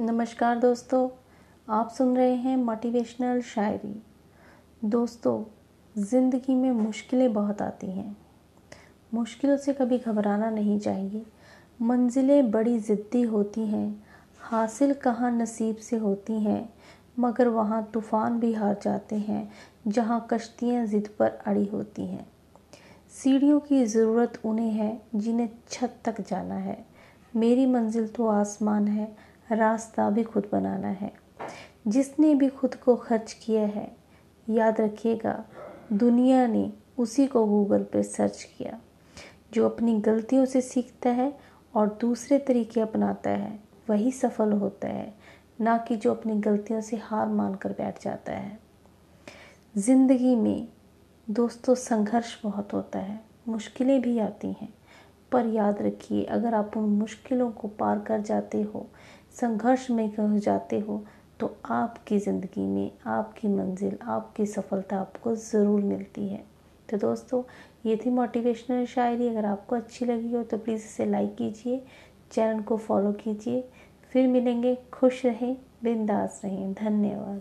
नमस्कार दोस्तों, आप सुन रहे हैं मोटिवेशनल शायरी। दोस्तों, ज़िंदगी में मुश्किलें बहुत आती हैं। मुश्किलों से कभी घबराना नहीं चाहिए। मंजिलें बड़ी ज़िद्दी होती हैं, हासिल कहाँ नसीब से होती हैं, मगर वहाँ तूफ़ान भी हार जाते हैं, जहाँ कश्तियाँ ज़िद पर अड़ी होती हैं। सीढ़ियों की ज़रूरत उन्हें है, जिन्हें छत तक जाना है। मेरी मंजिल तो आसमान है रास्ता भी खुद बनाना है। जिसने भी खुद को खर्च किया है, याद रखिएगा, दुनिया ने उसी को गूगल पे सर्च किया, जो अपनी गलतियों से सीखता है और दूसरे तरीके अपनाता है। वही सफल होता है, ना कि जो अपनी गलतियों से हार मान कर बैठ जाता है। ज़िंदगी में दोस्तों, संघर्ष बहुत होता है, मुश्किलें भी आती हैं, पर याद रखिए, अगर आप उन मुश्किलों को पार कर जाते हो संघर्ष में कह जाते हो तो आपकी ज़िंदगी में आपकी मंजिल, आपकी सफलता आपको ज़रूर मिलती है। तो दोस्तों, ये थी मोटिवेशनल शायरी। अगर आपको अच्छी लगी हो तो प्लीज़ इसे लाइक कीजिए, चैनल को फॉलो कीजिए। फिर मिलेंगे। खुश रहें, बिंदास रहें। धन्यवाद।